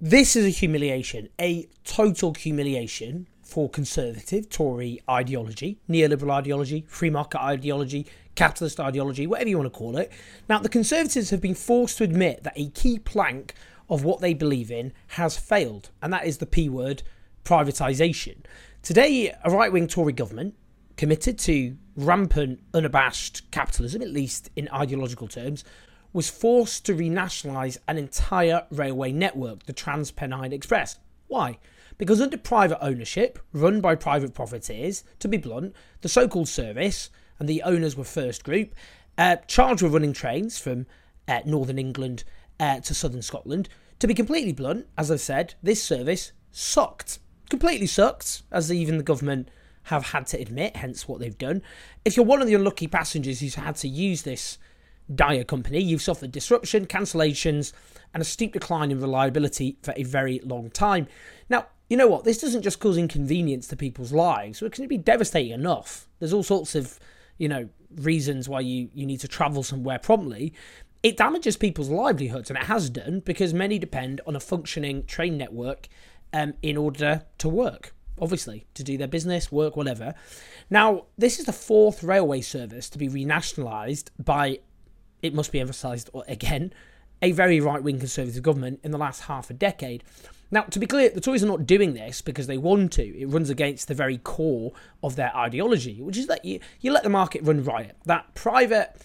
This is a humiliation, a total humiliation for conservative Tory ideology, neoliberal ideology, free market ideology, capitalist ideology, whatever you want to call it. Now, the Conservatives have been forced to admit that a key plank of what they believe in has failed, and that is the P word privatisation. Today, a right wing Tory government committed to rampant, unabashed capitalism, at least in ideological terms, was forced to renationalise an entire railway network, the Trans Pennine Express. Why? Because under private ownership, run by private profiteers, to be blunt, the so called service, and the owners were First Group, uh, charged with running trains from uh, northern England uh, to southern Scotland. To be completely blunt, as I've said, this service sucked. Completely sucked, as even the government have had to admit, hence what they've done. If you're one of the unlucky passengers who's had to use this dire company, you've suffered disruption, cancellations, and a steep decline in reliability for a very long time. Now, you know what? This doesn't just cause inconvenience to people's lives, it can be devastating enough. There's all sorts of, you know, reasons why you, you need to travel somewhere promptly. It damages people's livelihoods, and it has done because many depend on a functioning train network um, in order to work obviously, to do their business, work, whatever. Now, this is the fourth railway service to be renationalised by, it must be emphasised again, a very right wing conservative government in the last half a decade. Now, to be clear, the Tories are not doing this because they want to. It runs against the very core of their ideology, which is that you, you let the market run riot. That private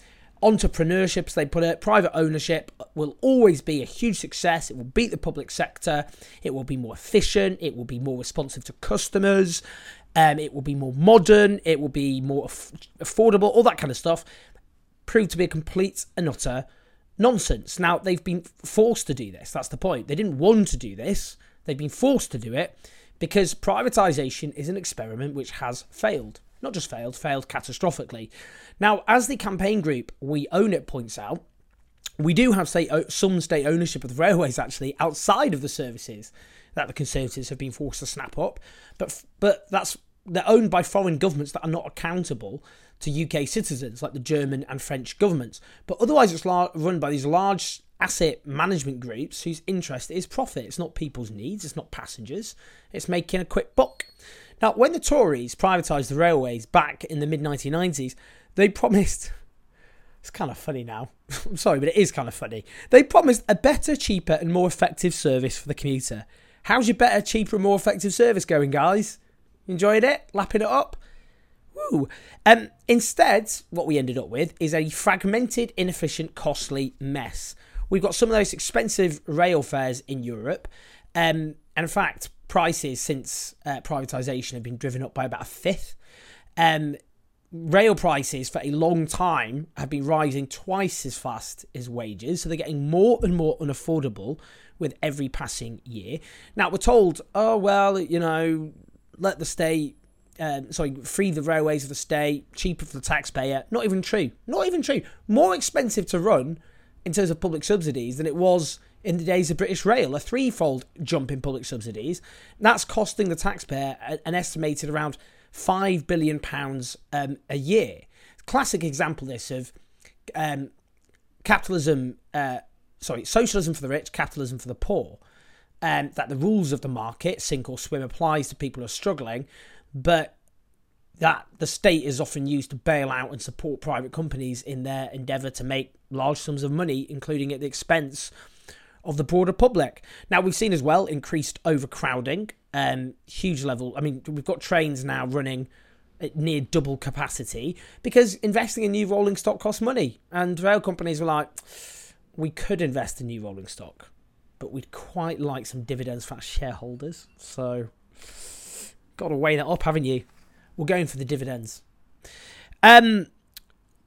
entrepreneurship, as they put it, private ownership will always be a huge success. It will beat the public sector. It will be more efficient. It will be more responsive to customers. Um, it will be more modern. It will be more aff- affordable. All that kind of stuff proved to be a complete and utter nonsense. Now, they've been forced to do this. That's the point. They didn't want to do this, they've been forced to do it because privatisation is an experiment which has failed not just failed, failed catastrophically. Now, as the campaign group We Own It points out, we do have state, some state ownership of the railways actually outside of the services that the Conservatives have been forced to snap up, but but that's they're owned by foreign governments that are not accountable to UK citizens, like the German and French governments. But otherwise, it's run by these large asset management groups whose interest is profit. It's not people's needs. It's not passengers. It's making a quick buck. Now, when the Tories privatised the railways back in the mid 1990s, they promised. It's kind of funny now. I'm sorry, but it is kind of funny. They promised a better, cheaper, and more effective service for the commuter. How's your better, cheaper, and more effective service going, guys? Enjoyed it? Lapping it up? Woo. Um, instead, what we ended up with is a fragmented, inefficient, costly mess. We've got some of those expensive rail fares in Europe. Um, and in fact, prices since uh, privatisation have been driven up by about a fifth. Um, rail prices for a long time have been rising twice as fast as wages, so they're getting more and more unaffordable with every passing year. Now we're told, oh well, you know, let the state, um, sorry, free the railways of the state, cheaper for the taxpayer. Not even true. Not even true. More expensive to run in terms of public subsidies than it was in the days of British Rail, a threefold jump in public subsidies. That's costing the taxpayer an estimated around five billion pounds um, a year. Classic example this of um, capitalism, uh, sorry, socialism for the rich, capitalism for the poor. Um, that the rules of the market, sink or swim, applies to people who are struggling, but that the state is often used to bail out and support private companies in their endeavour to make large sums of money, including at the expense of the broader public. Now, we've seen as well increased overcrowding, um, huge level. I mean, we've got trains now running at near double capacity because investing in new rolling stock costs money. And rail companies were like, we could invest in new rolling stock, but we'd quite like some dividends for our shareholders. So, got to weigh that up, haven't you? We're going for the dividends. Um,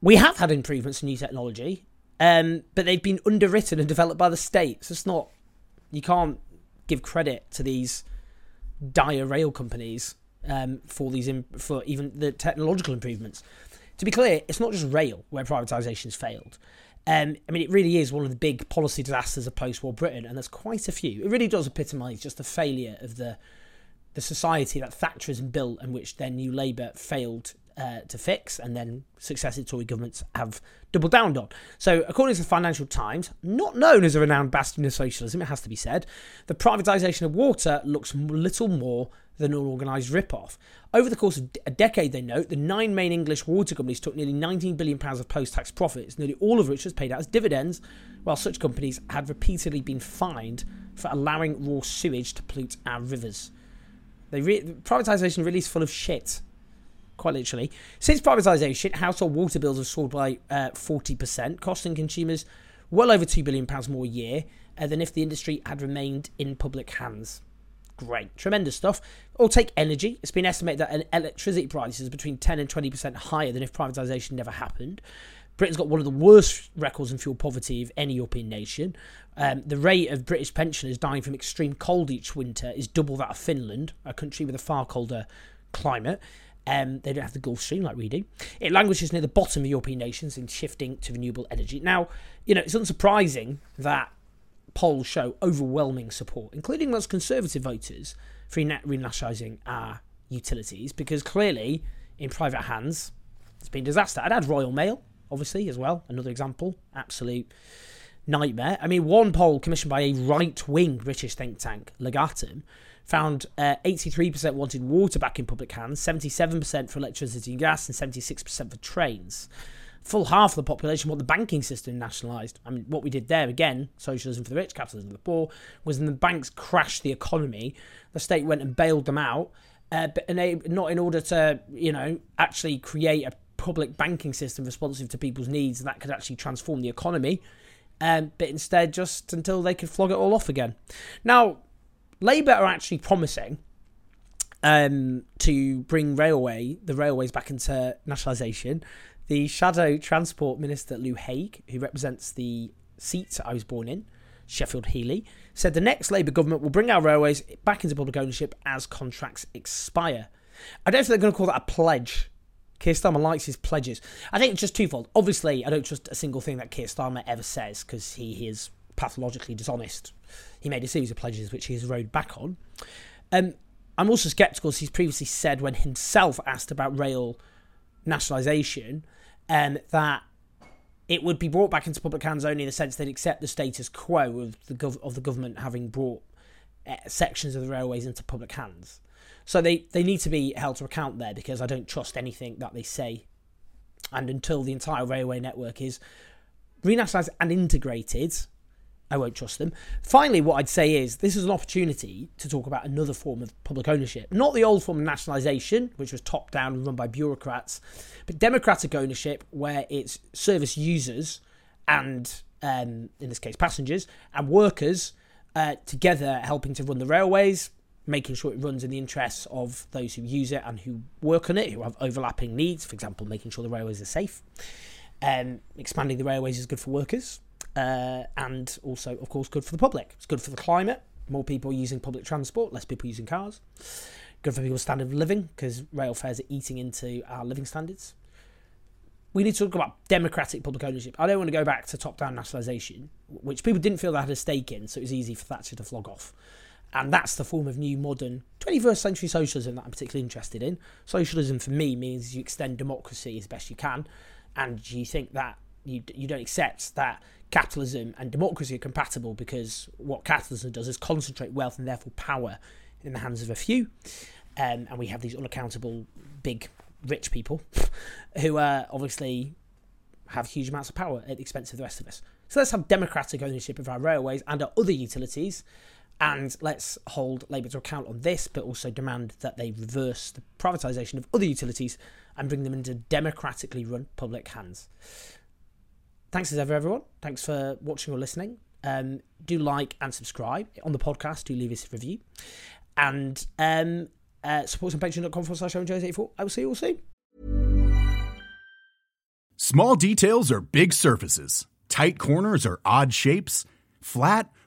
we have had improvements in new technology Um, but they've been underwritten and developed by the state. So it's not, you can't give credit to these dire rail companies um, for these for even the technological improvements. To be clear, it's not just rail where privatisation has failed. Um, I mean, it really is one of the big policy disasters of post-war Britain, and there's quite a few. It really does epitomise just the failure of the the society that Thatcherism built, and which then New Labour failed uh, to fix, and then successive Tory governments have doubled down on. So, according to the Financial Times, not known as a renowned bastion of socialism, it has to be said, the privatisation of water looks little more than an organised rip-off. Over the course of a decade, they note, the nine main English water companies took nearly £19 billion of post-tax profits, nearly all of which was paid out as dividends, while such companies had repeatedly been fined for allowing raw sewage to pollute our rivers. They re- privatisation really is full of shit quite literally. Since privatisation, household water bills have soared by uh, 40%, costing consumers well over £2 billion more a year uh, than if the industry had remained in public hands. Great, tremendous stuff. Or take energy. It's been estimated that an electricity price is between 10 and 20% higher than if privatisation never happened. Britain's got one of the worst records in fuel poverty of any European nation. Um, the rate of British pensioners dying from extreme cold each winter is double that of Finland, a country with a far colder climate. Um, they don't have the Gulf Stream like we do. It languishes near the bottom of European nations in shifting to renewable energy. Now, you know, it's unsurprising that polls show overwhelming support, including most conservative voters, for renationalising our utilities, because clearly, in private hands, it's been disaster. I'd add Royal Mail, obviously, as well. Another example. Absolute nightmare. I mean, one poll commissioned by a right wing British think tank, Legatum, found uh, 83% wanted water back in public hands, 77% for electricity and gas, and 76% for trains. Full half of the population want the banking system nationalised. I mean, what we did there, again, socialism for the rich, capitalism for the poor, was when the banks crashed the economy, the state went and bailed them out, uh, but not in order to, you know, actually create a public banking system responsive to people's needs that could actually transform the economy, um, but instead just until they could flog it all off again. Now, Labour are actually promising um, to bring railway the railways back into nationalisation. The shadow transport minister Lou Haigh, who represents the seat I was born in, Sheffield Heeley, said the next Labour government will bring our railways back into public ownership as contracts expire. I don't think they're going to call that a pledge. Keir Starmer likes his pledges. I think it's just twofold. Obviously, I don't trust a single thing that Keir Starmer ever says because he, is pathologically dishonest he made a series of pledges which he has rode back on. Um, I'm also sceptical, as he's previously said when himself asked about rail nationalisation, um, that it would be brought back into public hands only in the sense they'd accept the status quo of the gov- of the government having brought uh, sections of the railways into public hands. So they, they need to be held to account there because I don't trust anything that they say. And until the entire railway network is renationalised and integrated, I won't trust them. Finally, what I'd say is this is an opportunity to talk about another form of public ownership. Not the old form of nationalisation, which was top down and run by bureaucrats, but democratic ownership, where it's service users and, um, in this case, passengers and workers uh, together helping to run the railways, making sure it runs in the interests of those who use it and who work on it, who have overlapping needs. For example, making sure the railways are safe. Um, expanding the railways is good for workers uh, and also, of course, good for the public. It's good for the climate. More people using public transport, less people using cars. Good for people's standard of living because rail fares are eating into our living standards. We need to talk about democratic public ownership. I don't want to go back to top down nationalisation, which people didn't feel they had a stake in, so it was easy for Thatcher to flog off. And that's the form of new modern 21st century socialism that I'm particularly interested in. Socialism for me means you extend democracy as best you can, and you think that you, you don't accept that capitalism and democracy are compatible because what capitalism does is concentrate wealth and therefore power in the hands of a few. Um, and we have these unaccountable big rich people who uh, obviously have huge amounts of power at the expense of the rest of us. So let's have democratic ownership of our railways and our other utilities. And let's hold Labour to account on this, but also demand that they reverse the privatisation of other utilities and bring them into democratically run public hands thanks as ever, everyone. Thanks for watching or listening. Um, do like and subscribe on the podcast. Do leave us a review. And um, uh, support on patreon.com forward slash 84 I will see you all soon. Small details are big surfaces. Tight corners are odd shapes? Flat,